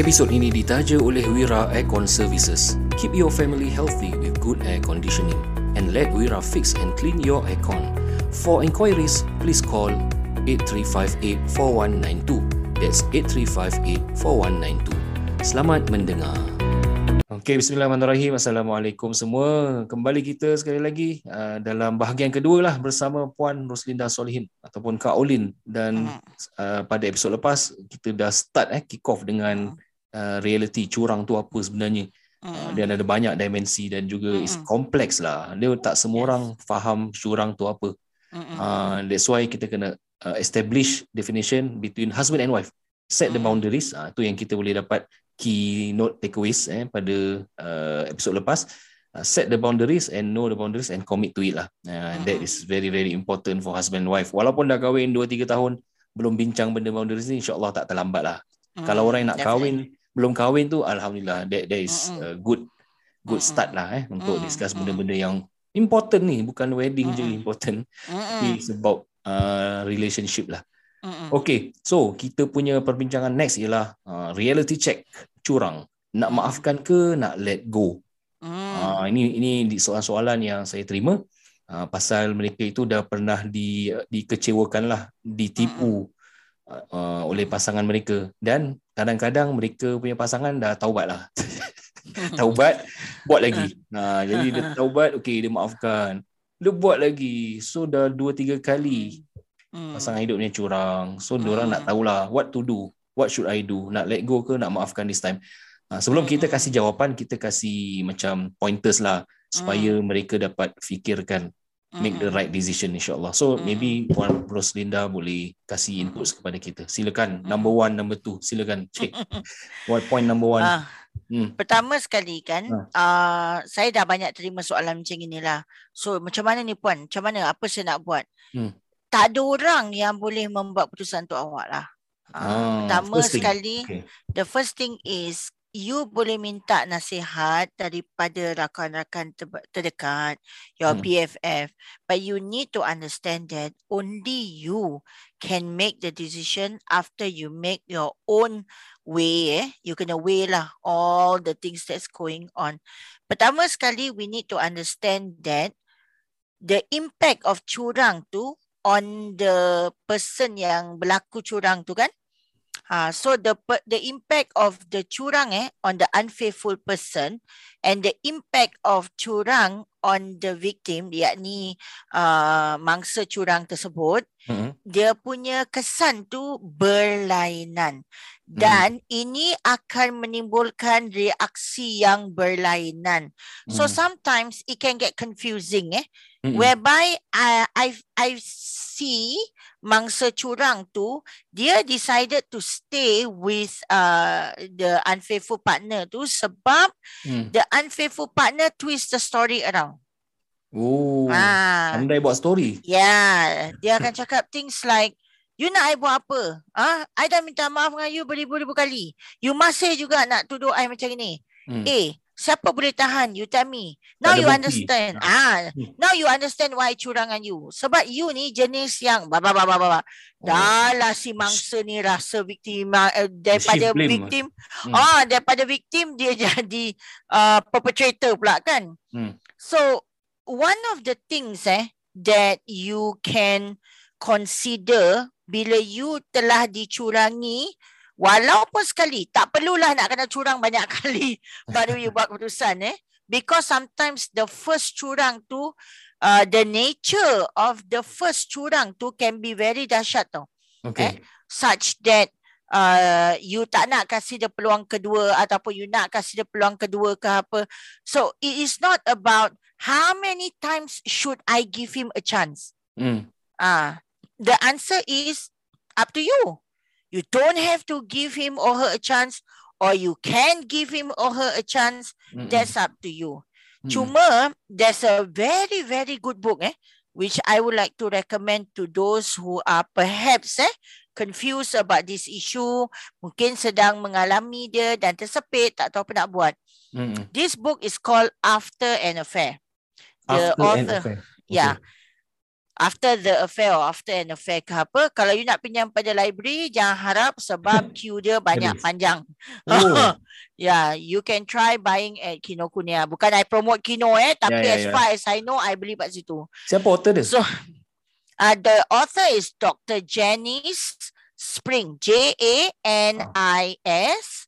Episod ini ditaja oleh Wira Aircon Services. Keep your family healthy with good air conditioning and let Wira fix and clean your aircon. For inquiries, please call 8358-4192. That's 8358-4192. Selamat mendengar. Okay, bismillahirrahmanirrahim. Assalamualaikum semua. Kembali kita sekali lagi uh, dalam bahagian kedua lah bersama Puan Roslinda Solihin ataupun Kak Olin. Dan uh, pada episod lepas, kita dah start eh, kick off dengan uh, reality curang tu apa sebenarnya. Uh, dia ada banyak dimensi dan juga mm is kompleks lah. Dia tak semua orang faham curang tu apa. Uh, that's why kita kena uh, establish definition between husband and wife. Set the boundaries. Uh, tu yang kita boleh dapat keynote takeaways eh, pada uh, episod lepas. Uh, set the boundaries and know the boundaries and commit to it lah. Uh, that is very very important for husband and wife. Walaupun dah kahwin 2-3 tahun, belum bincang benda boundaries ni, insyaAllah tak terlambat lah. Mm, Kalau orang yang nak definitely. kahwin, belum kahwin tu alhamdulillah that that is a good good start lah eh untuk discuss benda-benda yang important ni. Bukan wedding je important. It's about uh, relationship lah. Okay so kita punya perbincangan next ialah uh, reality check curang. Nak maafkan ke nak let go? Uh, ini ini soalan-soalan yang saya terima. Uh, pasal mereka itu dah pernah di dikecewakan lah ditipu uh, oleh pasangan mereka. Dan kadang-kadang mereka punya pasangan dah taubat lah. Taubat buat lagi. Nah jadi dia taubat okey dia maafkan. Dia buat lagi. So dah dua tiga kali hmm. pasangan hidup ni curang. So hmm. orang nak tahulah what to do. What should i do? Nak let go ke? Nak maafkan this time? Nah, sebelum kita hmm. kasih jawapan kita kasih macam pointers lah. Supaya hmm. mereka dapat fikirkan make the right decision insyaallah. So mm. maybe Puan Roslinda boleh kasih input kepada kita. Silakan number one, number two. Silakan check. What point number one? Uh, hmm. Pertama sekali kan, uh. Uh, saya dah banyak terima soalan macam inilah. So macam mana ni Puan? Macam mana? Apa saya nak buat? Hmm. Tak ada orang yang boleh membuat keputusan untuk awak lah. Uh, uh, pertama sekali, okay. the first thing is you boleh minta nasihat daripada rakan-rakan terdekat, your hmm. BFF, but you need to understand that only you can make the decision after you make your own way. Eh? You kena weigh lah all the things that's going on. Pertama sekali, we need to understand that the impact of curang tu on the person yang berlaku curang tu kan, Uh, so the the impact of the curang eh on the unfaithful person and the impact of curang on the victim yakni uh, mangsa curang tersebut mm-hmm. dia punya kesan tu berlainan dan mm. ini akan menimbulkan reaksi yang berlainan mm. so sometimes it can get confusing eh mm-hmm. whereby I I I see mangsa curang tu dia decided to stay with uh, the unfaithful partner tu sebab hmm. the unfaithful partner twist the story around. Oh, ah. pandai buat story. Yeah, dia akan cakap things like, you nak I buat apa? Ah, I dah minta maaf dengan you beribu-ribu kali. You masih juga nak tuduh I macam ni. Hmm. Eh, siapa boleh tahan? You tell me. Now you understand. Ah. Hmm. now you understand why curangan you. Sebab you ni jenis yang ba ba ba ba ba dah lah si mangsa ni rasa victim uh, daripada victim. Hmm. ah daripada victim dia jadi uh, perpetrator pula kan? Hmm. so one of the things eh that you can consider bila you telah dicurangi Walaupun sekali, tak perlulah nak kena curang banyak kali baru you buat keputusan eh. Because sometimes the first curang tu, uh, the nature of the first curang tu can be very dahsyat tau. Okay. Eh? Such that uh, you tak nak kasih dia peluang kedua ataupun you nak kasih dia peluang kedua ke apa. So it is not about how many times should I give him a chance. Mm. Uh, the answer is up to you. You don't have to give him or her a chance or you can give him or her a chance. Mm-mm. That's up to you. Mm. Cuma, there's a very, very good book eh, which I would like to recommend to those who are perhaps eh, confused about this issue, mungkin sedang mengalami dia dan tersepit, tak tahu apa nak buat. Mm-mm. This book is called After an Affair. The After author, an Affair. Okay. Yeah. After the affair or after an affair ke apa, kalau you nak pinjam pada library, jangan harap sebab queue dia banyak panjang. Oh. yeah, you can try buying at Kinokuniya. Bukan I promote Kino eh, tapi yeah, yeah, as yeah. far as I know, I beli kat situ. Siapa author dia? So, uh, the author is Dr. Janice Spring. J-A-N-I-S.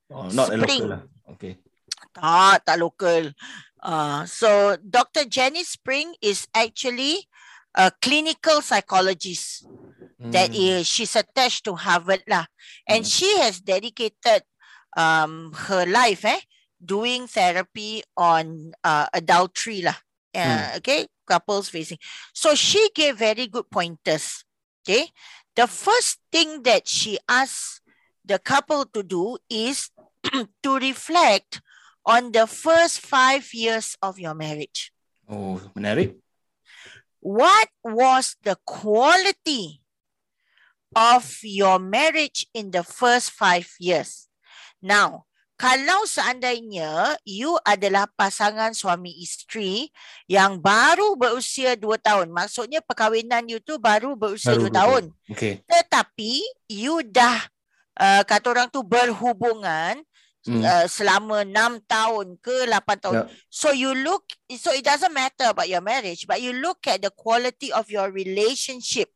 Oh, not Spring. a local lah. Okay. Tak, tak local. Uh, so, Dr. Janice Spring is actually a clinical psychologist mm. that is she's attached to Harvard lah. And mm. she has dedicated um her life eh doing therapy on uh, adultery lah. Uh, mm. okay, couples facing. So she gave very good pointers. Okay. The first thing that she asked the couple to do is to reflect on the first five years of your marriage. Oh, menarik what was the quality of your marriage in the first five years? Now, kalau seandainya you adalah pasangan suami isteri yang baru berusia dua tahun, maksudnya perkahwinan you tu baru berusia baru dua tahun. Okay. Tetapi you dah uh, kata orang tu berhubungan hmm. uh, selama enam tahun ke lapan tahun. Yeah. So you look, so it doesn't matter about your marriage, but you look at the quality of your relationship.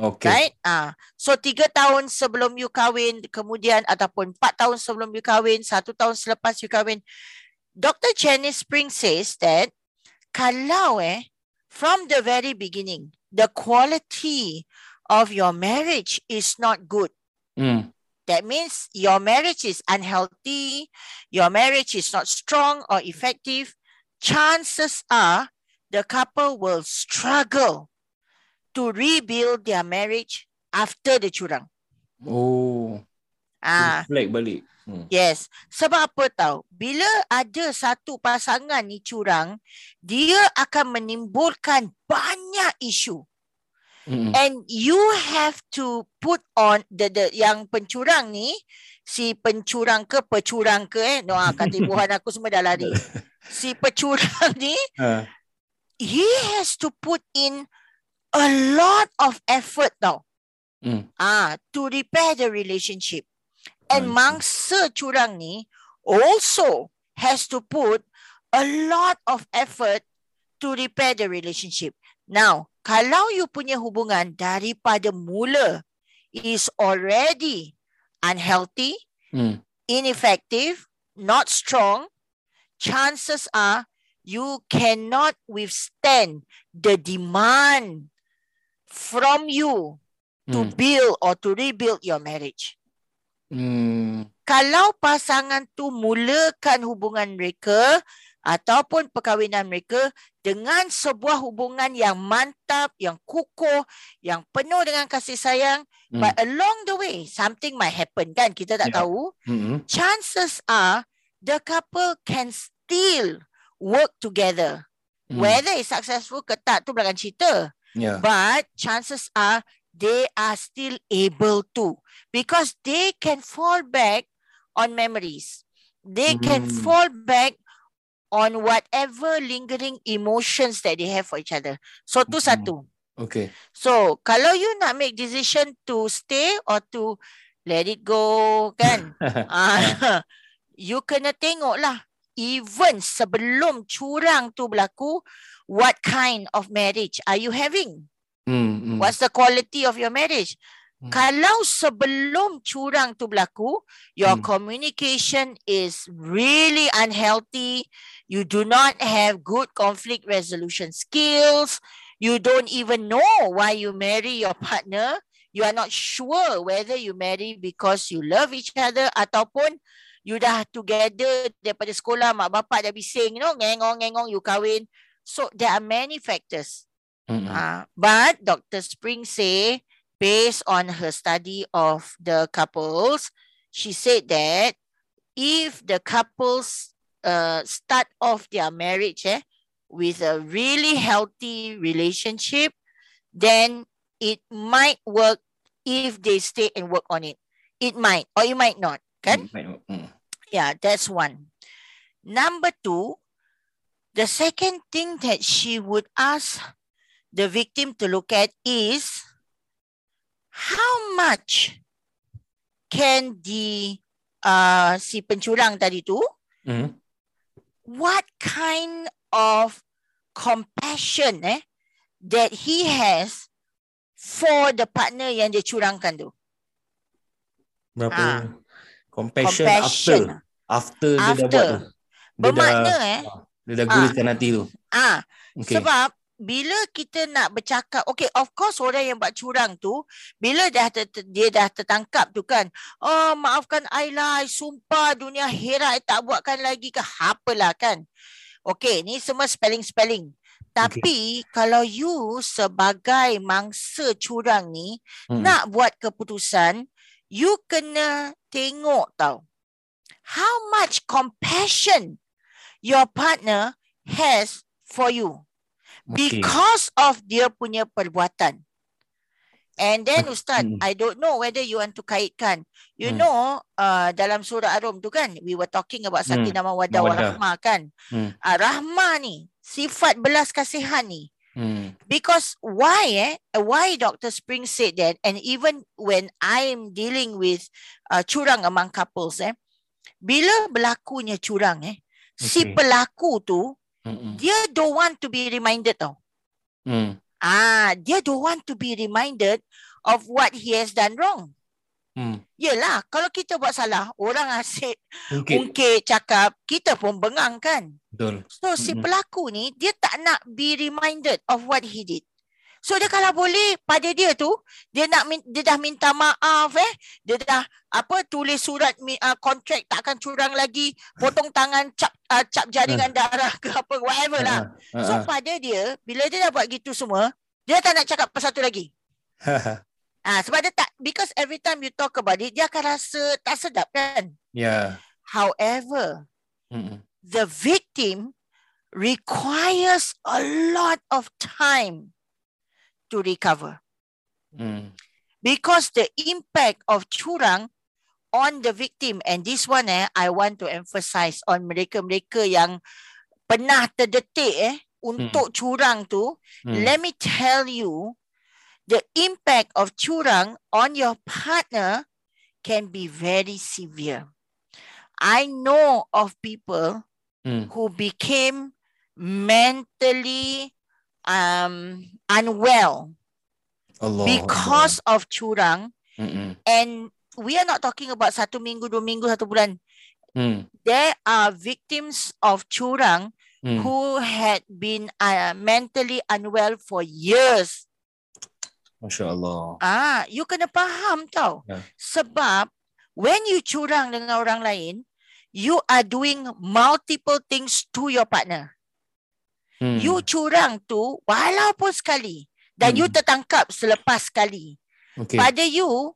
Okay. Right? Ah, uh, so tiga tahun sebelum you kahwin, kemudian ataupun empat tahun sebelum you kahwin, satu tahun selepas you kahwin. Dr. Jenny Spring says that kalau eh, from the very beginning, the quality of your marriage is not good. Mm. That means your marriage is unhealthy, your marriage is not strong or effective. Chances are the couple will struggle to rebuild their marriage after the curang. Oh. Ah. Reflect balik. Hmm. Yes. Sebab apa tahu? Bila ada satu pasangan ni curang, dia akan menimbulkan banyak isu. Mm-hmm. And you have to put on the the yang pencurang ni si pencurang ke pecurang ke eh no ah, kata ibuhan aku semua dah lari. si pecurang ni uh. he has to put in a lot of effort tau. Mm. Ah to repair the relationship. And oh, mangsa curang ni also has to put a lot of effort to repair the relationship. Now, kalau you punya hubungan daripada mula is already unhealthy, hmm. ineffective, not strong, chances are you cannot withstand the demand from you to hmm. build or to rebuild your marriage. Hmm. Kalau pasangan tu mulakan hubungan mereka ataupun perkahwinan mereka dengan sebuah hubungan yang mantap, yang kukuh, yang penuh dengan kasih sayang. Mm. But along the way, something might happen kan? Kita tak yeah. tahu. Mm-hmm. Chances are, the couple can still work together. Mm. Whether it's successful ke tak, tu belakang cerita. Yeah. But chances are, they are still able to. Because they can fall back on memories. They mm. can fall back on whatever lingering emotions that they have for each other. So tu mm-hmm. satu. Okay. So kalau you nak make decision to stay or to let it go kan, uh, you kena tengok lah. Even sebelum curang tu berlaku, what kind of marriage are you having? Mm, mm. What's the quality of your marriage? Hmm. Kalau sebelum curang tu berlaku, your hmm. communication is really unhealthy, you do not have good conflict resolution skills, you don't even know why you marry your partner, you are not sure whether you marry because you love each other ataupun you dah together daripada sekolah, mak bapak dah bising, you know, ngengong-ngengong you kahwin. So there are many factors. Mm-hmm. Uh, but Dr. Spring say, based on her study of the couples, she said that if the couples uh, start off their marriage eh, with a really healthy relationship, then it might work if they stay and work on it. It might or it might not. Kan? Mm. Yeah, that's one. Number two, the second thing that she would ask the victim to look at is how much can the uh, si pencurang tadi tu Hmm. what kind of compassion eh that he has for the partner yang dia curangkan tu. Berapa? Ah. Compassion, Compassion. after after dia dah buat tu. Dia Bermakna dah, eh dia dah gulirkan hati tu. ah Okay. sebab bila kita nak bercakap okay of course orang yang buat curang tu bila dah ter, dia dah tertangkap tu kan oh maafkan I lah I sumpah dunia akhirat I tak buatkan lagi ke apalah kan okay ni semua spelling-spelling tapi kalau you sebagai mangsa curang ni Hmm. nak buat keputusan, you kena tengok tau. How much compassion your partner has for you Okay. because of dia punya perbuatan. And then Hmm. Ustaz, Hmm. I don't know whether you want to kaitkan. You Hmm. know, uh, dalam surah Ar-Rum tu kan, we were talking about Hmm. sakinah mawaddah Mawaddah. warahmah kan. Hmm. Uh, rahmah ni, sifat belas kasihan ni, Hmm. Because why eh? Why Dr. Spring said that and even when I'm dealing with uh, curang among couples eh, bila berlakunya curang eh, si Okay. pelaku tu Dia don't want to be reminded tau. Hmm. Ah, dia don't want to be reminded of what he has done wrong. Hmm. Yelah, kalau kita buat salah, orang asyik Okay. ungkit cakap, kita pun bengang kan. Betul. So si pelaku ni dia tak nak be reminded of what he did. So dia kalau boleh pada dia tu dia nak dia dah minta maaf eh. Dia dah apa tulis surat uh, kontrak tak akan curang lagi, potong tangan cap uh, cap jaringan darah ke apa whatever lah. Ah, So ah, pada dia bila dia dah buat gitu semua, dia tak nak cakap pasal tu lagi. ah. Ah sebab dia tak because every time you talk about it dia akan rasa tak sedap kan. Ya. However, Hmm. the victim requires a lot of time to recover Hmm. because the impact of curang on the victim and this one eh I want to emphasize on mereka-mereka yang pernah terdetik eh untuk curang tu Hmm. let me tell you the impact of curang on your partner can be very severe I know of people Hmm. who became mentally um, unwell Allah. because of curang Hmm. and we are not talking about satu minggu, dua minggu, satu bulan. Hmm. There are victims of curang Hmm. who had been uh, mentally unwell for years. Masya Allah. Ah, you kena faham tau. Ya. Sebab when you curang dengan orang lain, you are doing multiple things to your partner. Hmm. You curang tu walaupun sekali dan you Hmm. tertangkap selepas sekali. okay. Pada you,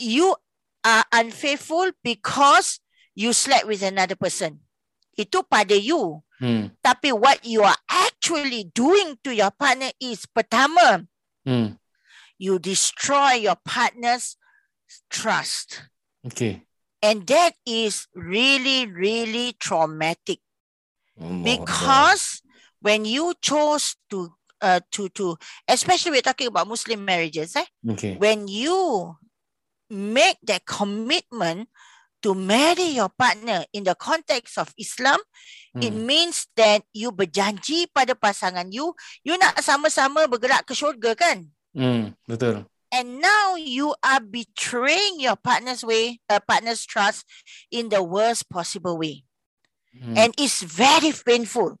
you are unfaithful because you slept with another person. Itu pada you. Hmm. Tapi what you are actually doing to your partner is pertama, Hmm. you destroy your partner's trust. Okay. And that is really, really traumatic. Allah because when you chose to uh, to to especially we're talking about Muslim marriages, eh? Okay. when you make that commitment to marry your partner in the context of Islam, it Hmm. means that you berjanji pada pasangan you, you nak sama-sama bergerak ke syurga kan? Hmm. Betul. And now you are betraying your partner's way, uh, partner's trust in the worst possible way. Hmm. And it's very painful.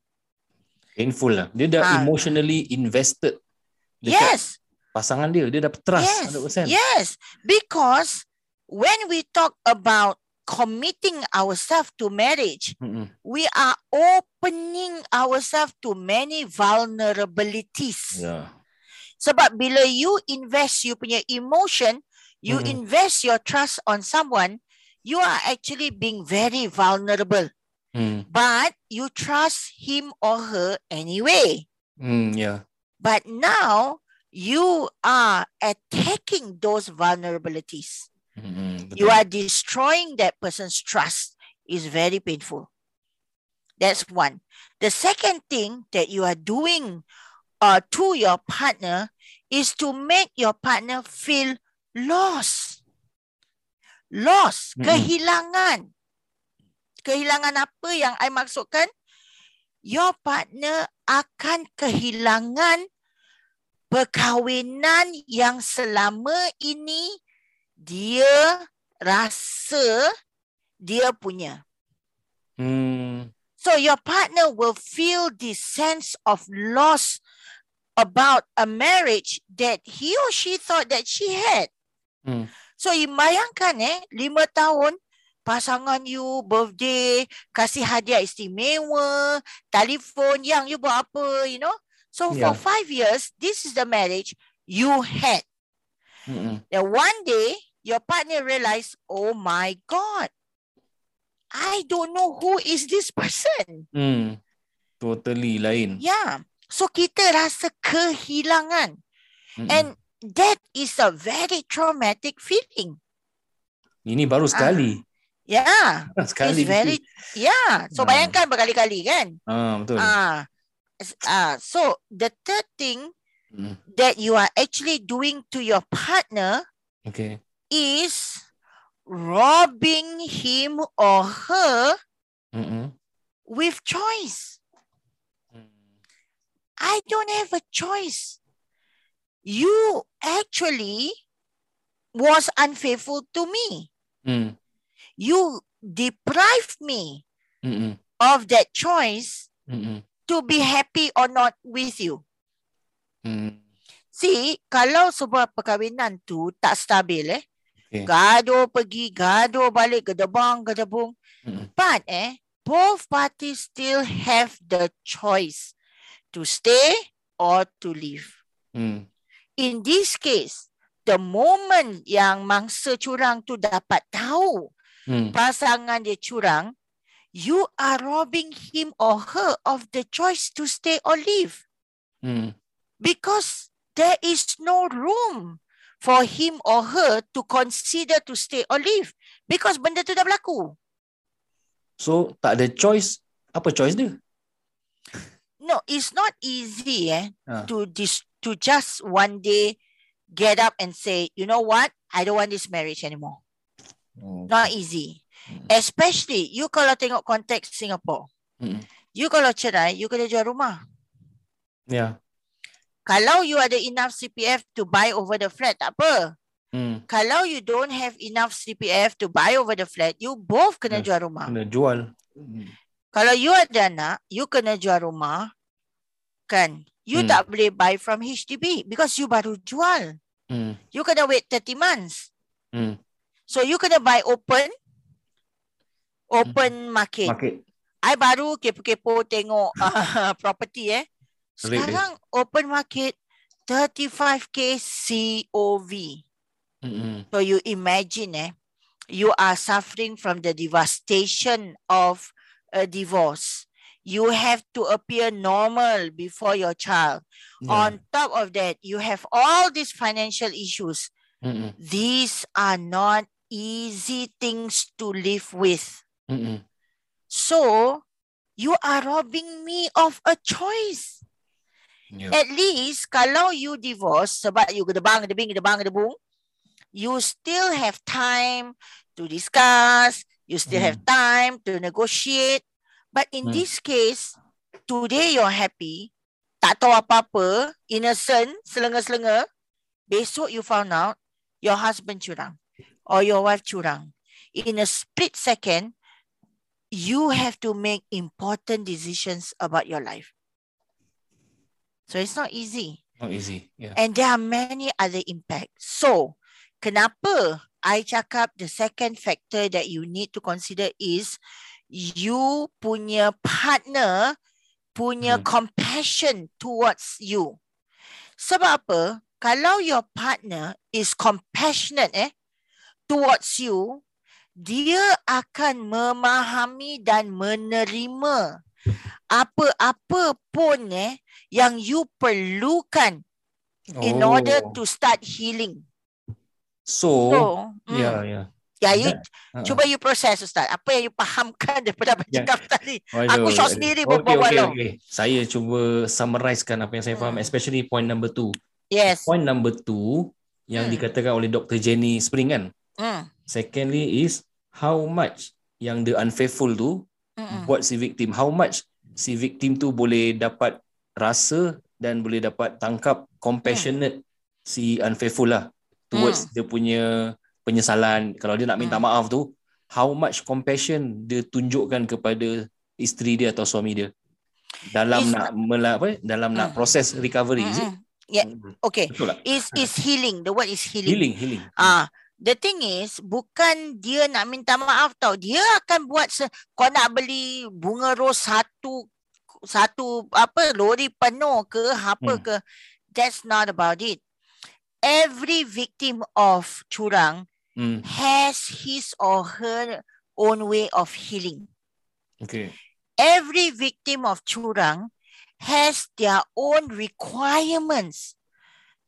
Painful lah. Dia dah Ah. emotionally invested. Yes. Pasangan dia. Dia dah trust Yes, 100%. yes, because when we talk about committing ourselves to marriage, Hmm. we are opening ourselves to many vulnerabilities. Ya. Sebab bila you invest you punya emotion, you Mm-mm. invest your trust on someone, you are actually being very vulnerable. Hmm. But you trust him or her anyway. Hmm. Ya. But now you are attacking those vulnerabilities. Hmm. You are destroying that person's trust. is very painful. That's one. The second thing that you are doing uh, to your partner is to make your partner feel lost. Lost, Mm-mm. kehilangan. Kehilangan apa yang I maksudkan? Your partner akan kehilangan perkahwinan yang selama ini dia rasa dia punya. Hmm. So your partner will feel this sense of loss about a marriage that he or she thought that she had. Hmm. So you bayangkan eh, lima tahun pasangan you birthday, kasih hadiah istimewa, telefon yang you buat apa, you know. So for Yeah. five years, this is the marriage you had. Mm-mm. Then one day, your partner realized, oh my God, I don't know who is this person. Hmm. Totally lain. Yeah. So kita rasa kehilangan. Mm-mm. And that is a very traumatic feeling. ini baru sekali. Yeah. sekali. It's very, yeah. So Ah. bayangkan berkali-kali kan. Ah, betul. Ah, ah. So the third thing Mm. that you are actually doing to your partner Okay. is robbing him or her Mm-mm. with choice. Mm. I don't have a choice. You actually was unfaithful to me. Mm. You deprived me Mm-mm. of that choice Mm-mm. to be happy or not with you. Mm. See, kalau sebuah perkahwinan tu tak stabil eh. Okay. Gaduh pergi, gaduh balik, gedebang, gedebung. Mm-mm. But eh, both parties still have the choice to stay or to leave. Mm. In this case, the moment yang mangsa curang tu dapat tahu Mm. pasangan dia curang, you are robbing him or her of the choice to stay or leave Mm. because there is no room for him or her to consider to stay or leave because benda tu dah berlaku. So tak ada choice. Apa choice dia? No, it's not easy eh, Ah. to dis- to just one day get up and say, you know what, I don't want this marriage anymore. Oh. Not easy. Mm. Especially you kalau tengok konteks Singapore. Mm. You kalau cerai, you kena jual rumah. Yeah. Kalau you ada enough CPF to buy over the flat, tak apa. Mm. Kalau you don't have enough CPF to buy over the flat, you both kena Yes. jual rumah. Kena jual. Mm. Kalau you ada anak, you kena jual rumah. Kan? You Hmm. tak boleh buy from HDB because you baru jual. Mm. You kena wait 30 months. Mm. So you kena buy open open market. Market. I baru kepo-kepo tengok uh, property eh. Rate. Sekarang open market 35k COV. Mm-mm. So you imagine eh, you are suffering from the devastation of a divorce. You have to appear normal before your child. Yeah. On top of that, you have all these financial issues. Mm-mm. These are not easy things to live with. Mm-mm. So, you are robbing me of a choice. Yeah. At least, kalau you divorce, sebab you gedebang, gedebing, gedebang, gedebung, you still have time to discuss, you still have time to negotiate. But in Hmm. this case, today you're happy, tak tahu apa-apa, innocent, selenga-selenga. Besok you found out your husband curang or your wife curang. In a split second, you have to make important decisions about your life. So it's not easy. Not easy. Yeah. And there are many other impacts. So, kenapa I cakap the second factor that you need to consider is you punya partner punya Hmm. compassion towards you. Sebab apa? Kalau your partner is compassionate eh towards you, dia akan memahami dan menerima apa-apa pun eh yang you perlukan in order Oh. to start healing. So, So, mm, yeah, yeah. Ya, you, uh-huh. cuba you proses Ustaz. Apa yang you fahamkan daripada apa yeah. cakap tadi? Aku short sendiri okay, berbual okay, okay. Saya cuba summarizekan apa yang saya faham, hmm. especially point number two. Yes. Point number two yang hmm. dikatakan oleh Dr. Jenny Spring kan. Hmm. Secondly is how much yang the unfaithful tu hmm. buat si victim. How much si victim tu boleh dapat rasa dan boleh dapat tangkap compassionate hmm. si unfaithful lah towards hmm. dia punya penyesalan kalau dia nak minta hmm. maaf tu how much compassion dia tunjukkan kepada isteri dia atau suami dia dalam is, nak mela, apa dalam hmm. nak proses recovery hmm. is it yeah hmm. okay is is healing the word is healing healing healing ah uh, the thing is bukan dia nak minta maaf tau dia akan buat se- kau nak beli bunga ros satu satu apa lori penuh ke apa hmm. ke that's not about it every victim of curang mm. has his or her own way of healing. Okay. Every victim of curang has their own requirements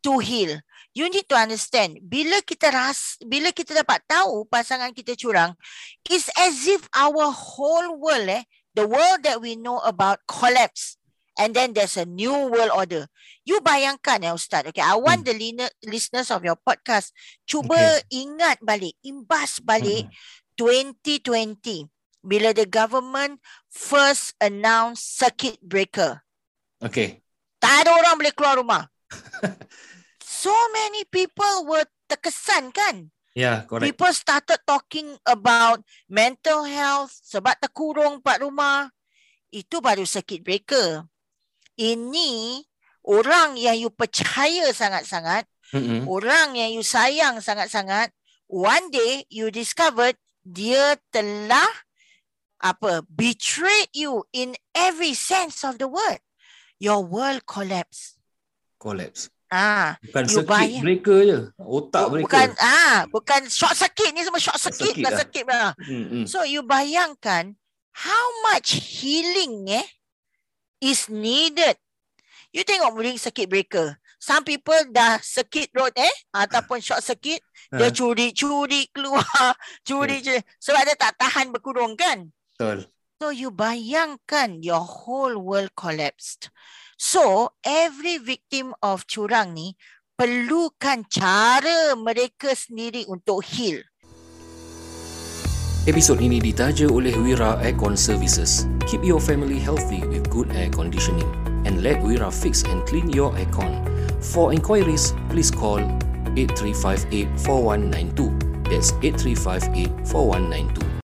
to heal. You need to understand, bila kita ras, bila kita dapat tahu pasangan kita curang, it's as if our whole world, eh, the world that we know about collapse and then there's a new world order. You bayangkan ya Ustaz. Okay, I want hmm. the listeners of your podcast cuba okay. ingat balik, imbas balik hmm. 2020 bila the government first announced circuit breaker. Okay. Tak ada orang boleh keluar rumah. So many people were terkesan kan? Yeah, correct. People started talking about mental health sebab terkurung kat rumah. Itu baru circuit breaker ini orang yang you percaya sangat-sangat, mm-hmm. orang yang you sayang sangat-sangat, one day you discovered dia telah apa betrayed you in every sense of the word. Your world collapse. Collapse. Ah, bukan bayang. breaker je. Otak breaker. Bukan ah, bukan short circuit ni semua short circuit, circuit lah. circuit lah. Mm-hmm. So you bayangkan how much healing eh is needed. You tengok murid circuit breaker. Some people dah circuit road eh ataupun short circuit dia curi-curi keluar, curi je sebab dia tak tahan berkurung kan? Betul. So you bayangkan your whole world collapsed. So every victim of curang ni perlukan cara mereka sendiri untuk heal. Episod ini ditaja oleh Wira Aircon Services. Keep your family healthy with good air conditioning and let Wira fix and clean your aircon. For inquiries, please call 8358 4192. That's 8358 4192.